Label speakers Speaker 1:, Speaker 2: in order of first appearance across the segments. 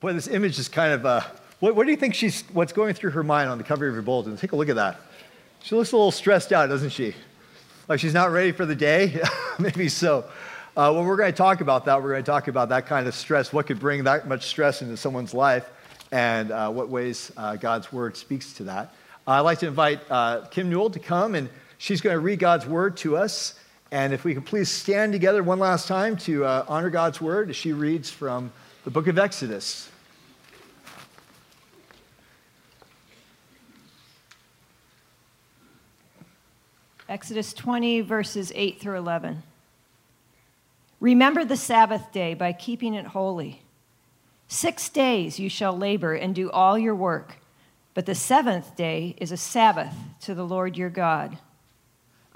Speaker 1: Boy, this image is kind of, uh, what, what do you think she's, what's going through her mind on the cover of your bulletin? Take a look at that. She looks a little stressed out, doesn't she? Like she's not ready for the day? Maybe so. Uh, well, we're going to talk about that. We're going to talk about that kind of stress, what could bring that much stress into someone's life, and uh, what ways uh, God's word speaks to that. I'd like to invite uh, Kim Newell to come, and she's going to read God's word to us. And if we could please stand together one last time to uh, honor God's word as she reads from the book of Exodus.
Speaker 2: Exodus 20, verses 8 through 11. Remember the Sabbath day by keeping it holy. Six days you shall labor and do all your work, but the seventh day is a Sabbath to the Lord your God.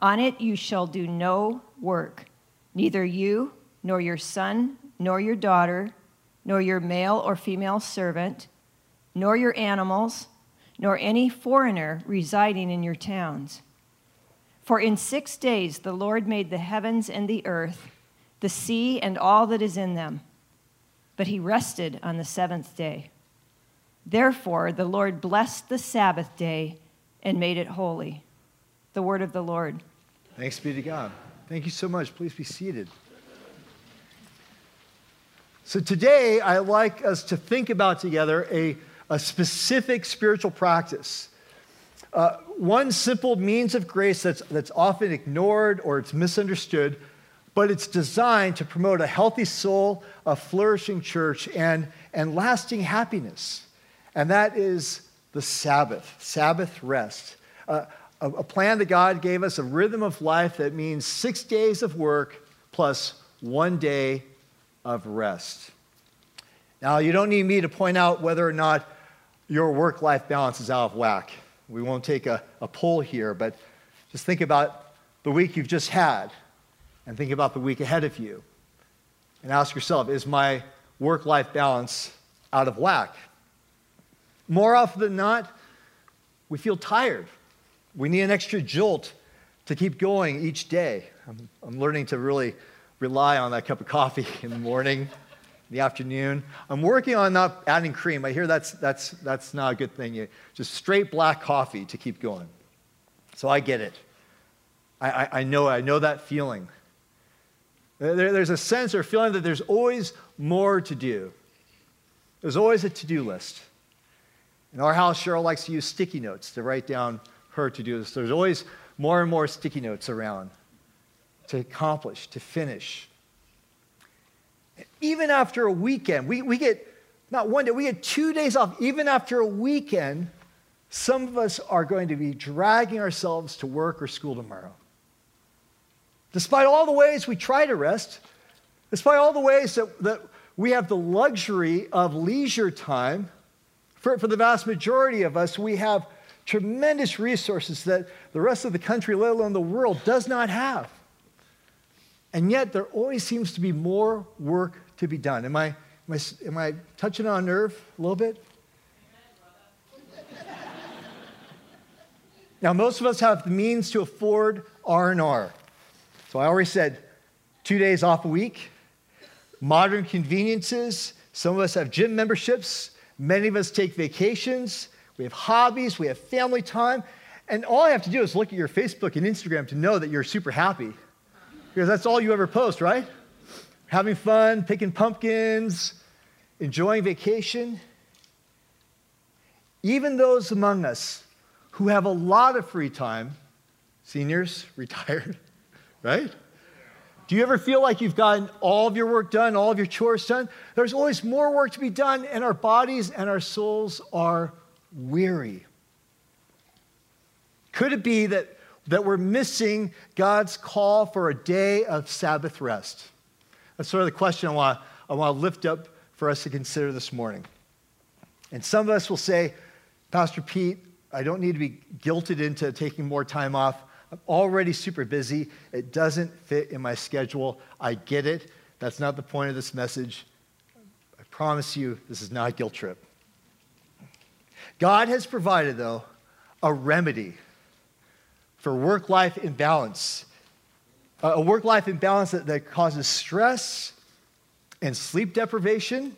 Speaker 2: On it you shall do no work, neither you, nor your son, nor your daughter, nor your male or female servant, nor your animals, nor any foreigner residing in your towns for in six days the Lord made the heavens and the earth, the sea and all that is in them. But he rested on the seventh day. Therefore, the Lord blessed the Sabbath day and made it holy. The word of the Lord.
Speaker 1: Thanks be to God. Thank you so much. Please be seated. So, today I'd like us to think about together a, a specific spiritual practice uh, one simple means of grace that's, that's often ignored or it's misunderstood, but it's designed to promote a healthy soul, a flourishing church, and, and lasting happiness. And that is the Sabbath, Sabbath rest. Uh, a, a plan that God gave us, a rhythm of life that means six days of work plus one day of rest. Now, you don't need me to point out whether or not your work life balance is out of whack. We won't take a, a poll here, but just think about the week you've just had and think about the week ahead of you. And ask yourself is my work life balance out of whack? More often than not, we feel tired. We need an extra jolt to keep going each day. I'm, I'm learning to really rely on that cup of coffee in the morning the afternoon. I'm working on not adding cream. I hear that's, that's, that's not a good thing. Just straight black coffee to keep going. So I get it. I, I, I know I know that feeling. There, there's a sense or feeling that there's always more to do. There's always a to do list. In our house, Cheryl likes to use sticky notes to write down her to do list. There's always more and more sticky notes around to accomplish, to finish even after a weekend, we, we get not one day, we get two days off. Even after a weekend, some of us are going to be dragging ourselves to work or school tomorrow. Despite all the ways we try to rest, despite all the ways that, that we have the luxury of leisure time, for, for the vast majority of us, we have tremendous resources that the rest of the country, let alone the world, does not have. And yet, there always seems to be more work to be done. Am I, am I, am I touching on nerve a little bit? now, most of us have the means to afford R&R. So I already said two days off a week, modern conveniences. Some of us have gym memberships. Many of us take vacations. We have hobbies. We have family time. And all I have to do is look at your Facebook and Instagram to know that you're super happy because that's all you ever post, right? Having fun, picking pumpkins, enjoying vacation. Even those among us who have a lot of free time, seniors, retired, right? Do you ever feel like you've gotten all of your work done, all of your chores done? There's always more work to be done, and our bodies and our souls are weary. Could it be that that we're missing God's call for a day of Sabbath rest? That's sort of the question I want, I want to lift up for us to consider this morning. And some of us will say, Pastor Pete, I don't need to be guilted into taking more time off. I'm already super busy. It doesn't fit in my schedule. I get it. That's not the point of this message. I promise you, this is not a guilt trip. God has provided, though, a remedy for work life imbalance. a work life imbalance that, that causes stress and sleep deprivation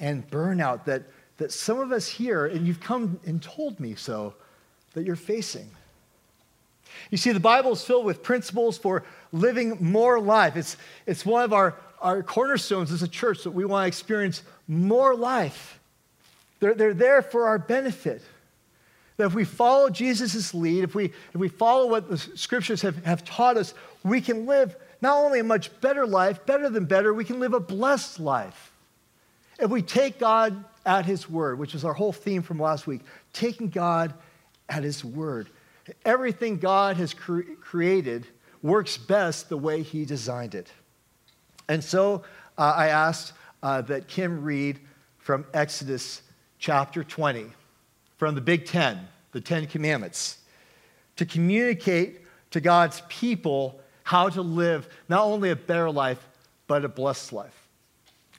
Speaker 1: and burnout that, that some of us here, and you've come and told me so, that you're facing. You see, the Bible is filled with principles for living more life. It's, it's one of our, our cornerstones as a church that we want to experience more life. They're, they're there for our benefit. That if we follow Jesus' lead, if we, if we follow what the scriptures have, have taught us, we can live not only a much better life, better than better, we can live a blessed life. If we take God at His word, which is our whole theme from last week, taking God at His word. Everything God has cre- created works best the way He designed it. And so uh, I asked uh, that Kim read from Exodus chapter 20, from the Big Ten, the Ten Commandments, to communicate to God's people how to live not only a better life, but a blessed life.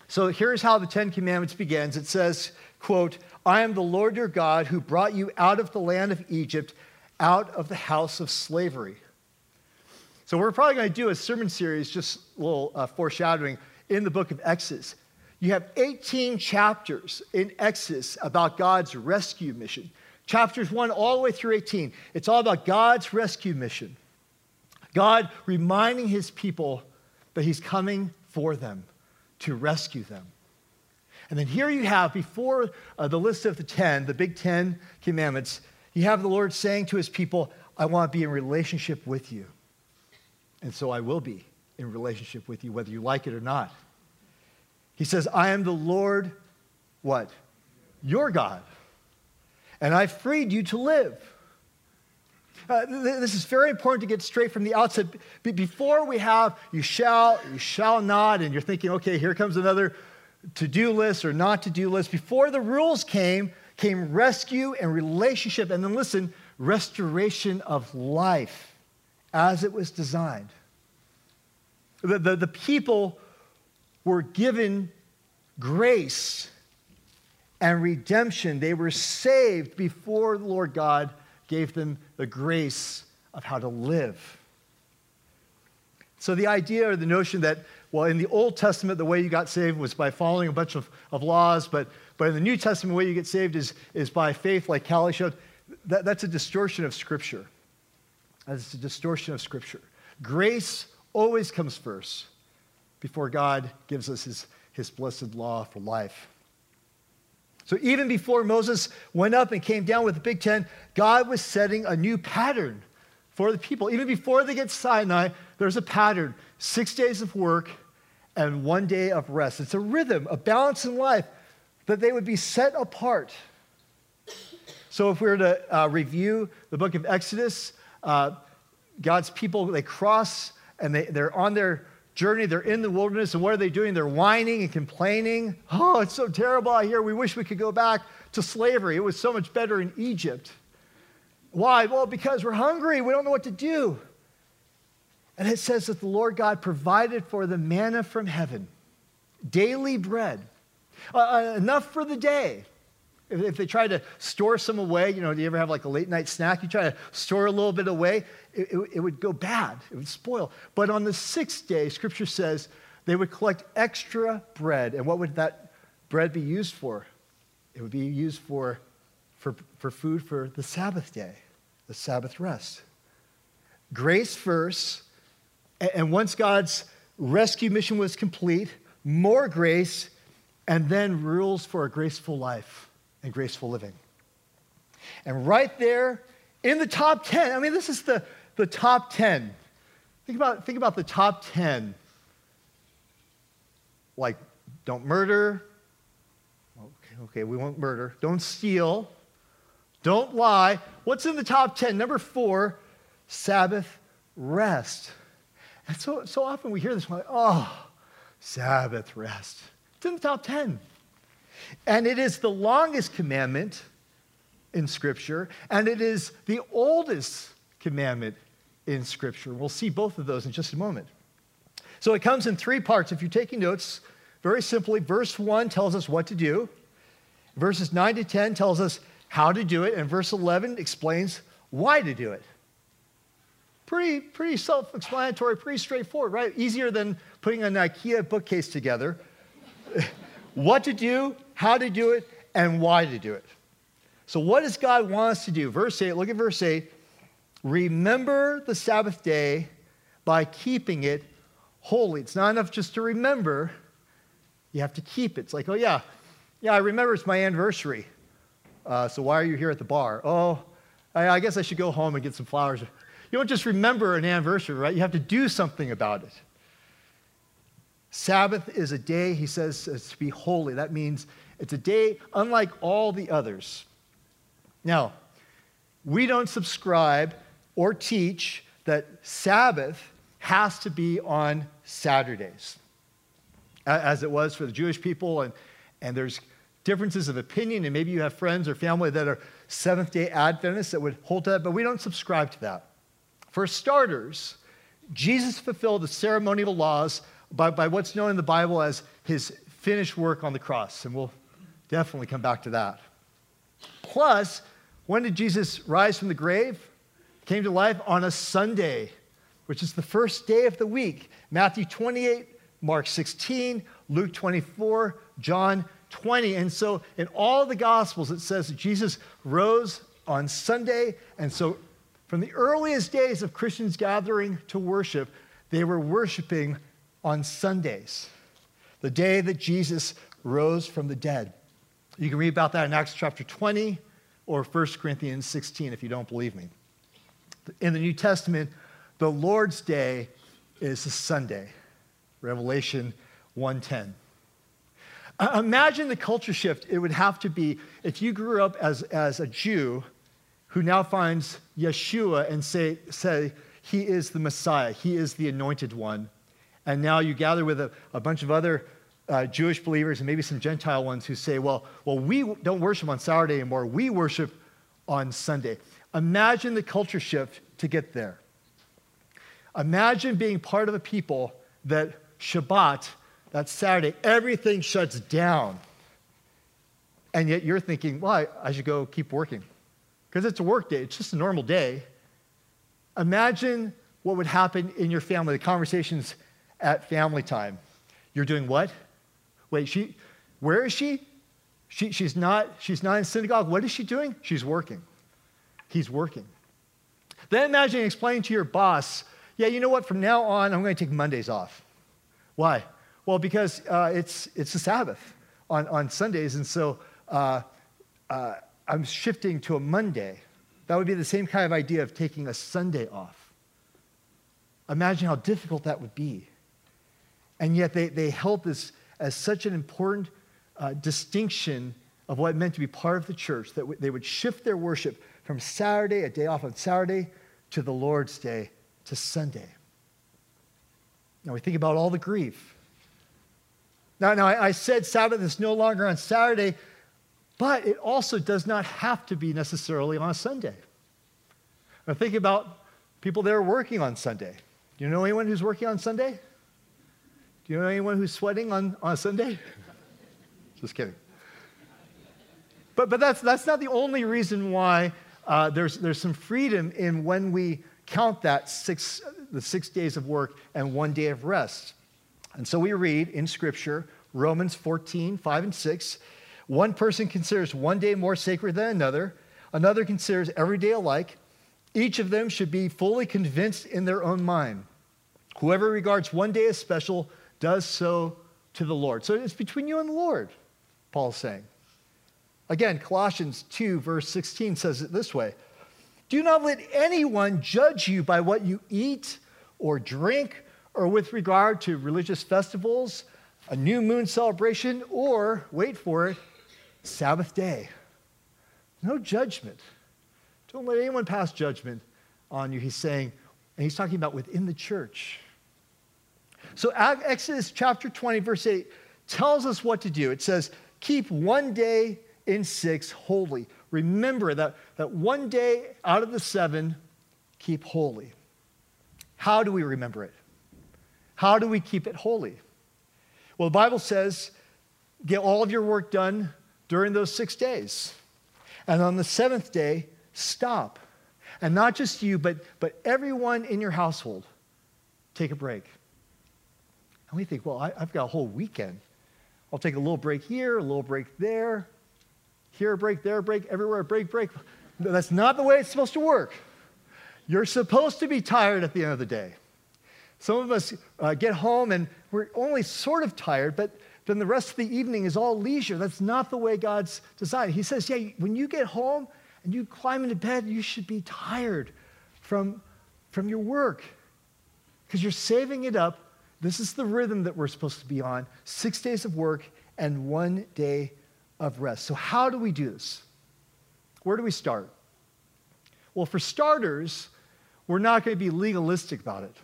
Speaker 1: So here's how the Ten Commandments begins. It says, quote, I am the Lord your God who brought you out of the land of Egypt, out of the house of slavery. So we're probably going to do a sermon series, just a little uh, foreshadowing, in the book of Exodus. You have 18 chapters in Exodus about God's rescue mission. Chapters 1 all the way through 18. It's all about God's rescue mission. God reminding his people that he's coming for them to rescue them. And then here you have, before uh, the list of the 10, the big 10 commandments, you have the Lord saying to his people, I want to be in relationship with you. And so I will be in relationship with you, whether you like it or not. He says, I am the Lord, what? Your God. And I freed you to live. Uh, this is very important to get straight from the outset. before we have you shall, you shall not, and you're thinking, okay, here comes another to do list or not to do list. Before the rules came, came rescue and relationship, and then listen, restoration of life as it was designed. The, the, the people were given grace and redemption. They were saved before the Lord God gave them the grace of how to live. So, the idea or the notion that, well, in the Old Testament, the way you got saved was by following a bunch of, of laws, but, but in the New Testament, the way you get saved is, is by faith, like Callie showed, that, that's a distortion of Scripture. That's a distortion of Scripture. Grace always comes first before God gives us his, his blessed law for life. So even before Moses went up and came down with the Big Ten, God was setting a new pattern for the people. Even before they get Sinai, there's a pattern six days of work and one day of rest. It's a rhythm, a balance in life that they would be set apart. So if we were to uh, review the book of Exodus, uh, God's people, they cross and they, they're on their journey. They're in the wilderness, and what are they doing? They're whining and complaining. Oh, it's so terrible out here. We wish we could go back to slavery. It was so much better in Egypt. Why? Well, because we're hungry. We don't know what to do. And it says that the Lord God provided for the manna from heaven, daily bread, uh, uh enough for the day. If, if, they try to store some away, you know, do you ever have like a late night snack? You try to store a little bit away, it, it, it would go bad, it would spoil. But on the sixth day, scripture says they would collect extra bread. And what would that bread be used for? It would be used for, for, for food for the Sabbath day, the Sabbath rest. Grace first, and once God's rescue mission was complete, more grace, and then rules for a graceful life and graceful living. And right there in the top 10, I mean, this is the, the top 10. Think about, think about the top 10. Like, don't murder. Okay, okay, we won't murder. Don't steal. Don't lie. What's in the top 10? Number four, Sabbath rest. And so, so often we hear this, like, oh, Sabbath rest. It's in the top 10. And it is the longest commandment in Scripture, and it is the oldest commandment in Scripture. We'll see both of those in just a moment. So it comes in three parts. If you're taking notes, very simply, verse 1 tells us what to do, verses 9 to 10 tells us how to do it, and verse 11 explains why to do it. Pretty, pretty self explanatory, pretty straightforward, right? Easier than putting an IKEA bookcase together. what to do, how to do it, and why to do it. So, what does God want us to do? Verse 8, look at verse 8. Remember the Sabbath day by keeping it holy. It's not enough just to remember, you have to keep it. It's like, oh, yeah, yeah, I remember it's my anniversary. Uh, so why are you here at the bar? Oh, I, I guess I should go home and get some flowers. You don't just remember an anniversary, right? You have to do something about it. Sabbath is a day, he says, to be holy. That means it's a day unlike all the others. Now, we don't subscribe or teach that Sabbath has to be on Saturdays, as it was for the Jewish people. And, and there's differences of opinion, and maybe you have friends or family that are Seventh day Adventists that would hold to that, but we don't subscribe to that. For starters, Jesus fulfilled the ceremonial laws by, by what's known in the Bible as his finished work on the cross, and we'll definitely come back to that. Plus, when did Jesus rise from the grave? Came to life on a Sunday, which is the first day of the week. Matthew 28, Mark 16, Luke 24, John 20. And so in all the Gospels, it says that Jesus rose on Sunday. And so from the earliest days of Christians gathering to worship, they were worshiping on Sundays, the day that Jesus rose from the dead. You can read about that in Acts chapter 20 or 1 Corinthians 16 if you don't believe me. In the New Testament, the Lord's Day is a Sunday. Revelation 110. Uh, imagine the culture shift it would have to be if you grew up as, as a Jew who now finds Yeshua and say, say, He is the Messiah, He is the anointed one. And now you gather with a, a bunch of other uh, Jewish believers and maybe some Gentile ones who say, well, well, we don't worship on Saturday anymore, we worship on Sunday. Imagine the culture shift to get there. Imagine being part of a people that Shabbat that Saturday, everything shuts down. And yet you're thinking, well, I, I should go keep working. Because it's a work day, it's just a normal day. Imagine what would happen in your family, the conversations at family time. You're doing what? Wait, she, where is she? she she's, not, she's not in synagogue. What is she doing? She's working. He's working. Then imagine explaining to your boss, yeah, you know what? From now on, I'm going to take Mondays off. Why? Well, because uh, it's, it's the Sabbath on, on Sundays, and so uh, uh, I'm shifting to a Monday. That would be the same kind of idea of taking a Sunday off. Imagine how difficult that would be. And yet they, they held this as such an important uh, distinction of what it meant to be part of the church, that w- they would shift their worship from Saturday, a day off on Saturday, to the Lord's Day, to Sunday. Now we think about all the grief now, now I, I said Sabbath is no longer on Saturday, but it also does not have to be necessarily on a Sunday. Now think about people that are working on Sunday. Do you know anyone who's working on Sunday? Do you know anyone who's sweating on, on Sunday? Just kidding. But, but that's, that's not the only reason why uh, there's, there's some freedom in when we count that six, the six days of work and one day of rest. And so we read in Scripture, Romans 14, 5 and 6. One person considers one day more sacred than another, another considers every day alike. Each of them should be fully convinced in their own mind. Whoever regards one day as special does so to the Lord. So it's between you and the Lord, Paul's saying. Again, Colossians 2, verse 16 says it this way Do not let anyone judge you by what you eat or drink or with regard to religious festivals, a new moon celebration, or, wait for it, Sabbath day. No judgment. Don't let anyone pass judgment on you, he's saying, and he's talking about within the church. So, Exodus chapter 20, verse 8 tells us what to do. It says, Keep one day in six holy. Remember that, that one day out of the seven, keep holy. How do we remember it? How do we keep it holy? Well, the Bible says, get all of your work done during those six days. And on the seventh day, stop. And not just you, but, but everyone in your household, take a break. And we think, well, I, have got a whole weekend. I'll take a little break here, a little break there, here a break, there a break, everywhere a break, break. That's not the way it's supposed to work. You're supposed to be tired at the end of the day. Some of us uh, get home and we're only sort of tired, but then the rest of the evening is all leisure. That's not the way God's designed. He says, yeah, when you get home and you climb into bed, you should be tired from, from your work because you're saving it up. This is the rhythm that we're supposed to be on six days of work and one day of rest. So, how do we do this? Where do we start? Well, for starters, we're not going to be legalistic about it.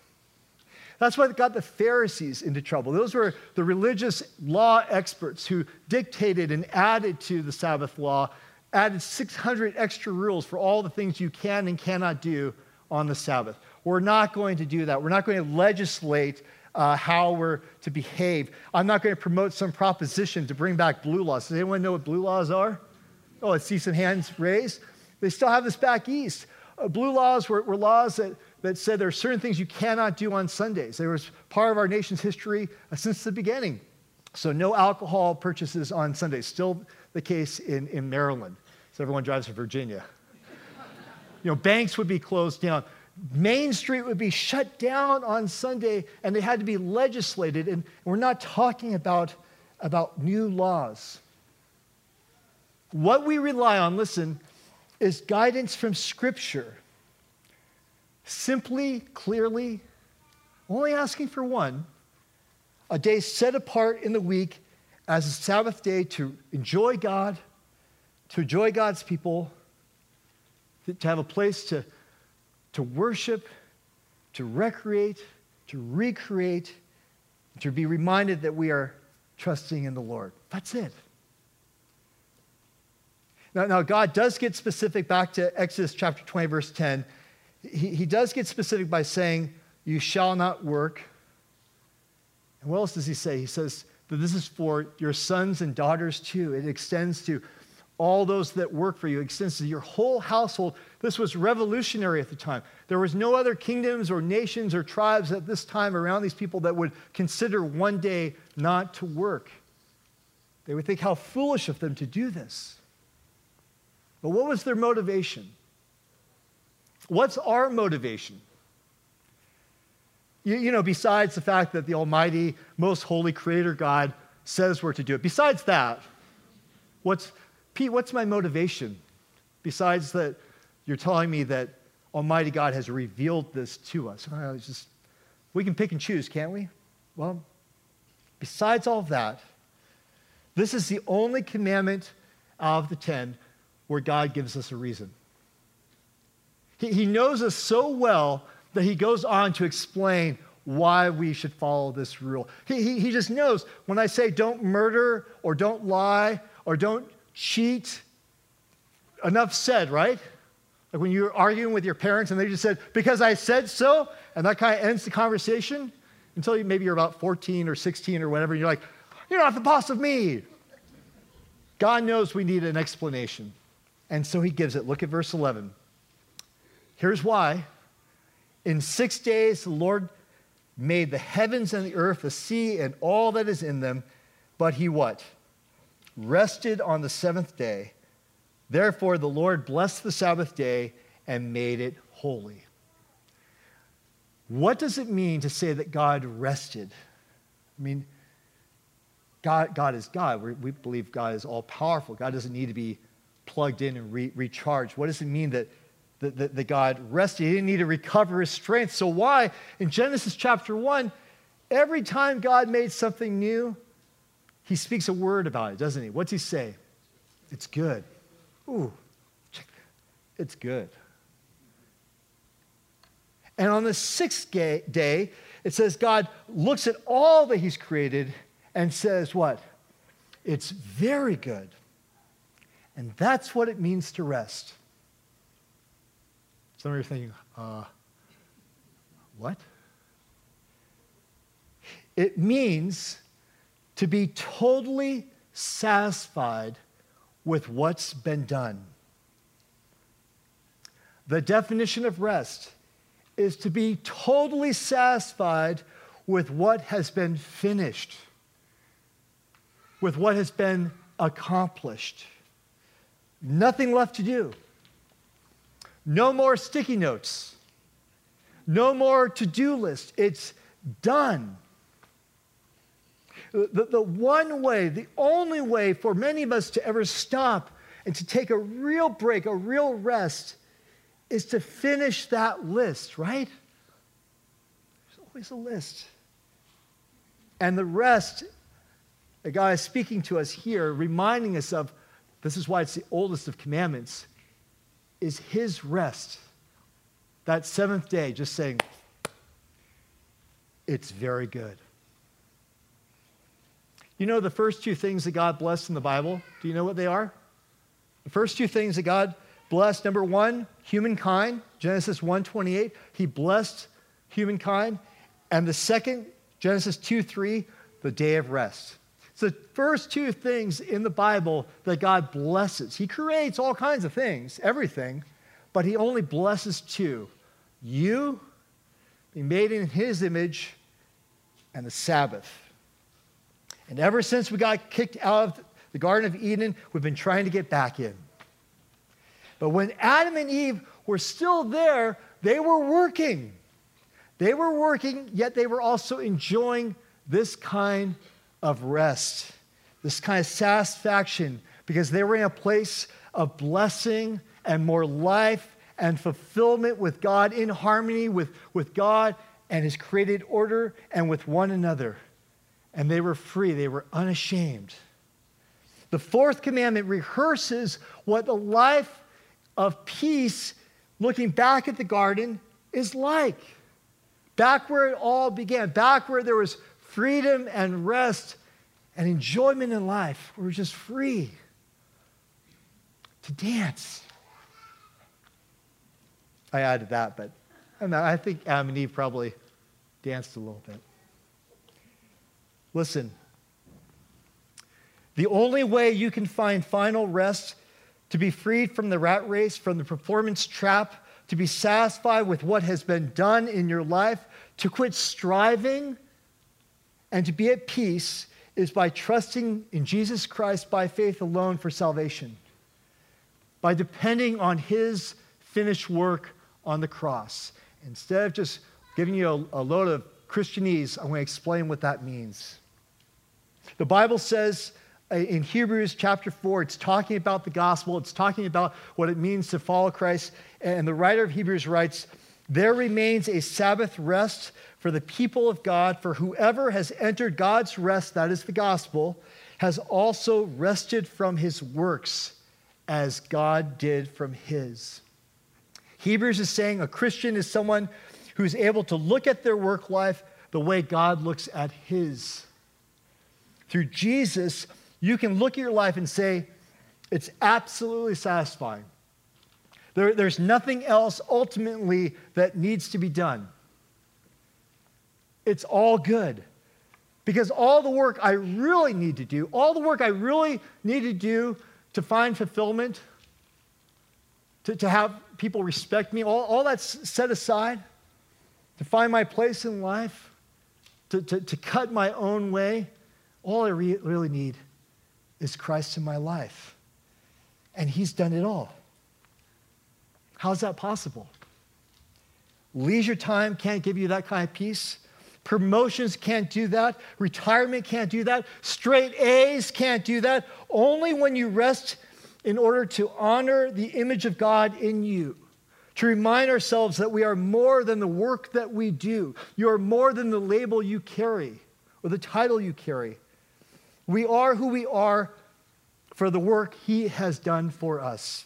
Speaker 1: That's what got the Pharisees into trouble. Those were the religious law experts who dictated and added to the Sabbath law, added 600 extra rules for all the things you can and cannot do on the Sabbath. We're not going to do that. We're not going to legislate uh, how we're to behave. I'm not going to promote some proposition to bring back blue laws. Does anyone know what blue laws are? Oh, I see some hands raised. They still have this back east. Uh, blue laws were, were laws that that said there are certain things you cannot do on Sundays. They was part of our nation's history uh, since the beginning. So no alcohol purchases on Sundays. Still the case in, in Maryland. So everyone drives to Virginia. you know, banks would be closed down. Main Street would be shut down on Sunday, and they had to be legislated. And we're not talking about, about new laws. What we rely on, listen, is guidance from Scripture simply, clearly, only asking for one a day set apart in the week as a Sabbath day to enjoy God, to enjoy God's people, to have a place to, to worship, to recreate, to recreate, to be reminded that we are trusting in the Lord. That's it. Now, now, God does get specific back to Exodus chapter 20, verse 10 he, he does get specific by saying, You shall not work. And what else does he say? He says that this is for your sons and daughters too. It extends to all those that work for you, extends to your whole household. This was revolutionary at the time. There was no other kingdoms or nations or tribes at this time around these people that would consider one day not to work. They would think how foolish of them to do this. But what was their motivation? What's our motivation? You, you, know, besides the fact that the Almighty, most holy Creator God says we're to do it, besides that, what's, Pete, what's my motivation? Besides that you're telling me that Almighty God has revealed this to us. Just, we can pick and choose, can't we? Well, besides all of that, this is the only commandment of the ten where God gives us a reason. He, he knows us so well that he goes on to explain why we should follow this rule. He, he, he just knows when I say don't murder or don't lie or don't cheat, enough said, right? Like when you're arguing with your parents and they just said, because I said so, and that kind of ends the conversation until you, maybe you're about 14 or 16 or whatever, and you're like, you're not the boss of me. God knows we need an explanation. And so he gives it. Look at verse 11. Here's why. In six days, the Lord made the heavens and the earth, the sea, and all that is in them. But he what? Rested on the seventh day. Therefore, the Lord blessed the Sabbath day and made it holy. What does it mean to say that God rested? I mean, God, God is God. we we believe God is all powerful. God doesn't need to be plugged in and re- recharged. What does it mean that that, that, that God rested. He didn't need to recover his strength. So, why? In Genesis chapter 1, every time God made something new, he speaks a word about it, doesn't he? What's he say? It's good. Ooh, check. it's good. And on the sixth day, it says God looks at all that he's created and says, What? It's very good. And that's what it means to rest. Some of you are thinking, uh, what? It means to be totally satisfied with what's been done. The definition of rest is to be totally satisfied with what has been finished. with what has been accomplished. Nothing left to do. No more sticky notes. No more to do list. It's done. The, the one way, the only way for many of us to ever stop and to take a real break, a real rest, is to finish that list, right? There's always a list. And the rest, the guy is speaking to us here, reminding us of this is why it's the oldest of commandments, is his rest. That seventh day, just saying, it's very good. You know the first two things that God blessed in the Bible? Do you know what they are? The first two things that God blessed, number one, humankind, Genesis 1:28, he blessed humankind. And the second, Genesis 2 3, the day of rest. It's the first two things in the Bible that God blesses. He creates all kinds of things, everything, but he only blesses two you, being made in his image, and the Sabbath. And ever since we got kicked out of the Garden of Eden, we've been trying to get back in. But when Adam and Eve were still there, they were working. They were working, yet they were also enjoying this kind of rest, this kind of satisfaction, because they were in a place of blessing and more life and fulfillment with God, in harmony with, with God and His created order and with one another and they were free, they were unashamed. The fourth commandment rehearses what the life of peace, looking back at the garden, is like. Back where it all began, back where there was freedom and rest and enjoyment in life. We were just free to dance. I added that, but I think Adam and Eve probably danced a little bit. Listen, the only way you can find final rest to be freed from the rat race, from the performance trap, to be satisfied with what has been done in your life, to quit striving, and to be at peace is by trusting in Jesus Christ by faith alone for salvation, by depending on his finished work on the cross. Instead of just giving you a, a load of Christianese, I'm going to explain what that means. The Bible says uh, in Hebrews chapter 4, it's talking about the gospel, it's talking about what it means to follow Christ. And the writer of Hebrews writes, There remains a Sabbath rest for the people of God, for whoever has entered God's rest, that is the gospel, has also rested from his works as God did from his. Hebrews is saying a Christian is someone who's able to look at their work life the way God looks at his through Jesus, you can look at your life and say, it's absolutely satisfying. There, there's nothing else ultimately that needs to be done. It's all good. Because all the work I really need to do, all the work I really need to do to find fulfillment, to, to have people respect me, all, all that's set aside, to find my place in life, to, to, to cut my own way, all I re- really need is Christ in my life. And He's done it all. How's that possible? Leisure time can't give you that kind of peace. Promotions can't do that. Retirement can't do that. Straight A's can't do that. Only when you rest in order to honor the image of God in you, to remind ourselves that we are more than the work that we do. You are more than the label you carry or the title you carry. We are who we are for the work He has done for us.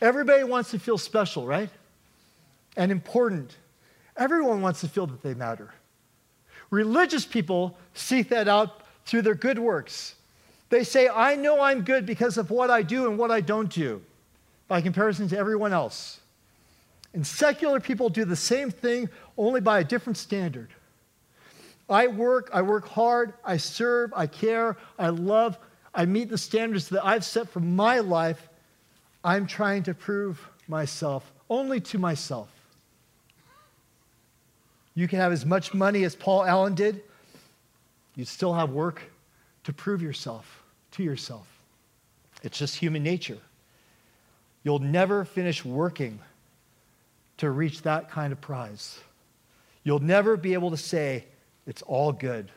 Speaker 1: Everybody wants to feel special, right? And important. Everyone wants to feel that they matter. Religious people seek that out through their good works. They say, I know I'm good because of what I do and what I don't do, by comparison to everyone else. And secular people do the same thing, only by a different standard. I work, I work hard, I serve, I care, I love, I meet the standards that I've set for my life. I'm trying to prove myself only to myself. You can have as much money as Paul Allen did, you still have work to prove yourself to yourself. It's just human nature. You'll never finish working to reach that kind of prize. You'll never be able to say, it's all good.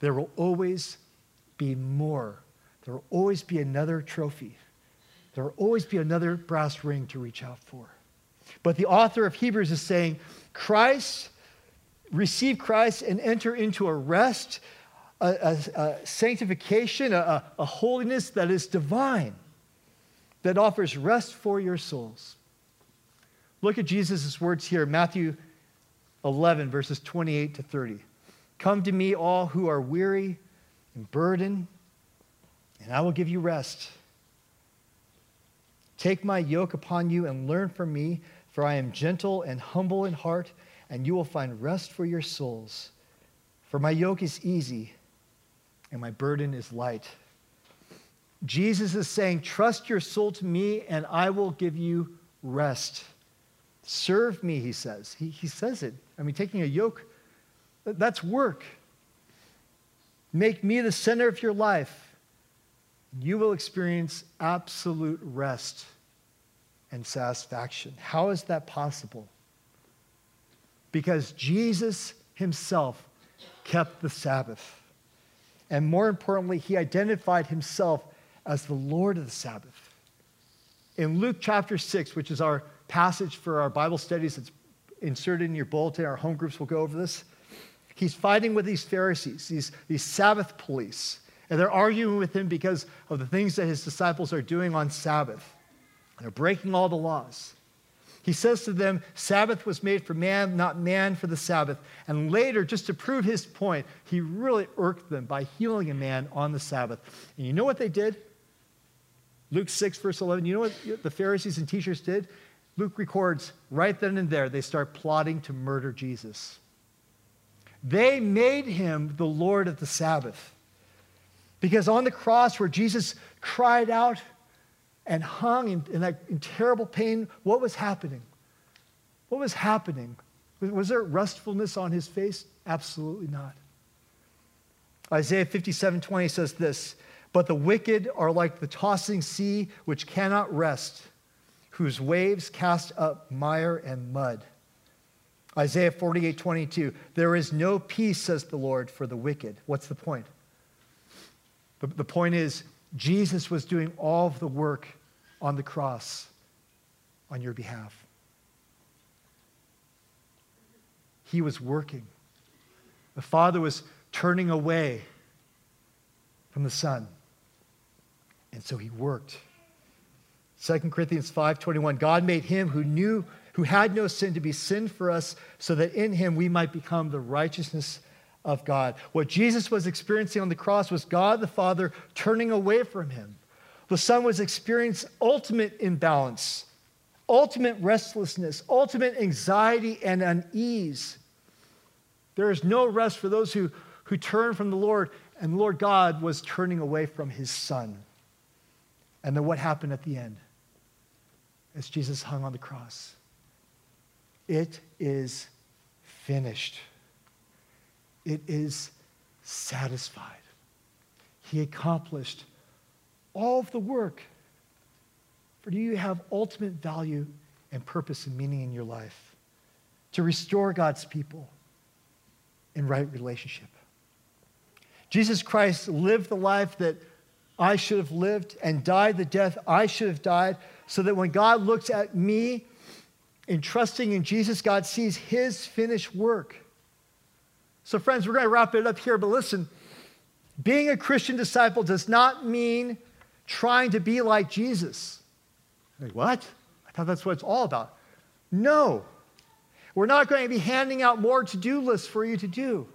Speaker 1: There will always be more. There will always be another trophy. There will always be another brass ring to reach out for. But the author of Hebrews is saying, Christ, receive Christ and enter into a rest, a, a, a sanctification, a, a holiness that is divine, that offers rest for your souls. Look at Jesus' words here, Matthew 11, verses 28 to 30. Come to me, all who are weary and burdened, and I will give you rest. Take my yoke upon you and learn from me, for I am gentle and humble in heart, and you will find rest for your souls. For my yoke is easy and my burden is light. Jesus is saying, Trust your soul to me, and I will give you rest. Serve me, he says. He, he says it. I mean, taking a yoke, that's work. Make me the center of your life. and You will experience absolute rest and satisfaction. How is that possible? Because Jesus himself kept the Sabbath. And more importantly, he identified himself as the Lord of the Sabbath. In Luke chapter 6, which is our passage for our Bible studies that's inserted in your bulletin. Our home groups will go over this. He's fighting with these Pharisees, these, these Sabbath police, and they're arguing with him because of the things that his disciples are doing on Sabbath. They're breaking all the laws. He says to them, Sabbath was made for man, not man for the Sabbath. And later, just to prove his point, he really irked them by healing a man on the Sabbath. And you know what they did? Luke 6, verse 11. You know what the Pharisees and teachers did? Luke records right then and there, they start plotting to murder Jesus. They made him the Lord of the Sabbath. Because on the cross, where Jesus cried out and hung in, in that in terrible pain, what was happening? What was happening? Was there restfulness on his face? Absolutely not. Isaiah 57 20 says this But the wicked are like the tossing sea, which cannot rest whose waves cast up mire and mud. Isaiah 48, 22. There is no peace, says the Lord, for the wicked. What's the point? The, the point is, Jesus was doing all of the work on the cross on your behalf. He was working. The Father was turning away from the Son. And so he worked. 2 Corinthians 5:21 God made him who knew who had no sin to be sin for us so that in him we might become the righteousness of God. What Jesus was experiencing on the cross was God the Father turning away from him. The Son was experiencing ultimate imbalance, ultimate restlessness, ultimate anxiety and unease. There is no rest for those who, who turn from the Lord, and Lord God was turning away from his Son. And then what happened at the end? As Jesus hung on the cross. It is finished. It is satisfied. He accomplished all of the work. For do you have ultimate value and purpose and meaning in your life? To restore God's people in right relationship. Jesus Christ lived the life that I should have lived and died the death I should have died so that when God looks at me in trusting in Jesus, God sees his finished work. So, friends, we're going to wrap it up here, but listen being a Christian disciple does not mean trying to be like Jesus. Like, what? I thought that's what it's all about. No. We're not going to be handing out more to do lists for you to do.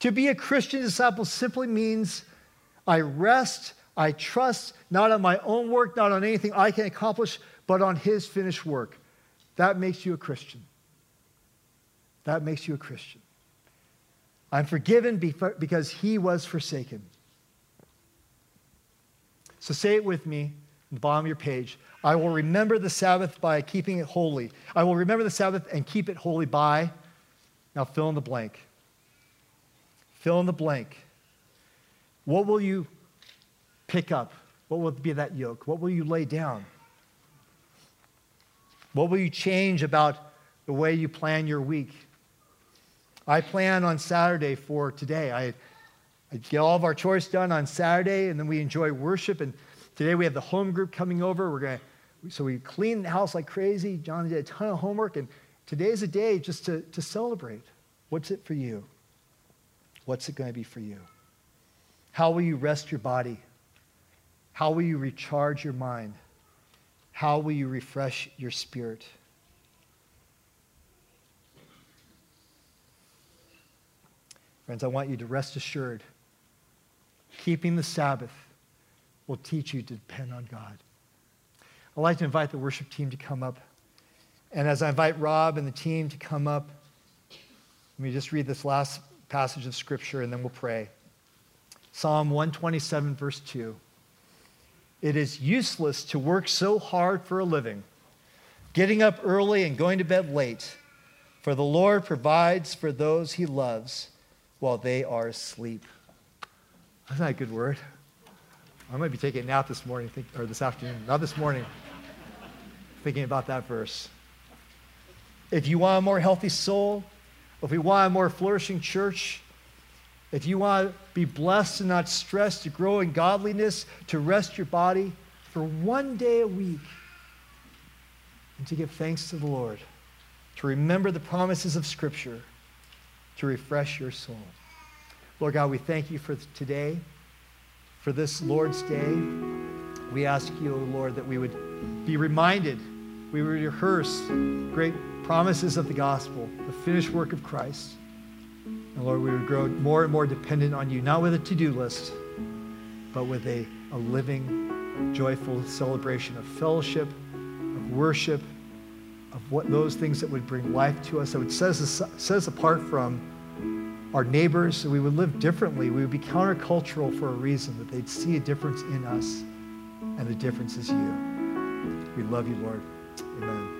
Speaker 1: To be a Christian disciple simply means I rest I trust not on my own work, not on anything I can accomplish, but on His finished work. That makes you a Christian. That makes you a Christian. I'm forgiven because He was forsaken. So say it with me in the bottom of your page. I will remember the Sabbath by keeping it holy. I will remember the Sabbath and keep it holy by. Now fill in the blank. Fill in the blank. What will you pick up? What will be that yoke? What will you lay down? What will you change about the way you plan your week? I plan on Saturday for today. I, I get all of our chores done on Saturday, and then we enjoy worship. And today we have the home group coming over. We're going so we clean the house like crazy. John did a ton of homework, and today's a day just to, to celebrate. What's it for you? What's it going to be for you? How will you rest your body? How will you recharge your mind? How will you refresh your spirit? Friends, I want you to rest assured. Keeping the Sabbath will teach you to depend on God. I'd like to invite the worship team to come up. And as I invite Rob and the team to come up, let me just read this last passage of Scripture and then we'll pray. Psalm 127, verse 2. It is useless to work so hard for a living, getting up early and going to bed late, for the Lord provides for those he loves while they are asleep. That's not a good word. I might be taking a nap this morning, or this afternoon, not this morning, thinking about that verse. If you want a more healthy soul, if we want a more flourishing church, if you want to be blessed and not stressed, to grow in godliness, to rest your body for one day a week, and to give thanks to the Lord, to remember the promises of Scripture, to refresh your soul. Lord God, we thank you for today, for this Lord's Day. We ask you, Lord, that we would be reminded, we would rehearse great promises of the gospel, the finished work of Christ. And Lord, we would grow more and more dependent on you, not with a to do list, but with a, a living, joyful celebration of fellowship, of worship, of what those things that would bring life to us, that would set us, set us apart from our neighbors, so we would live differently. We would be countercultural for a reason, that they'd see a difference in us, and the difference is you. We love you, Lord. Amen.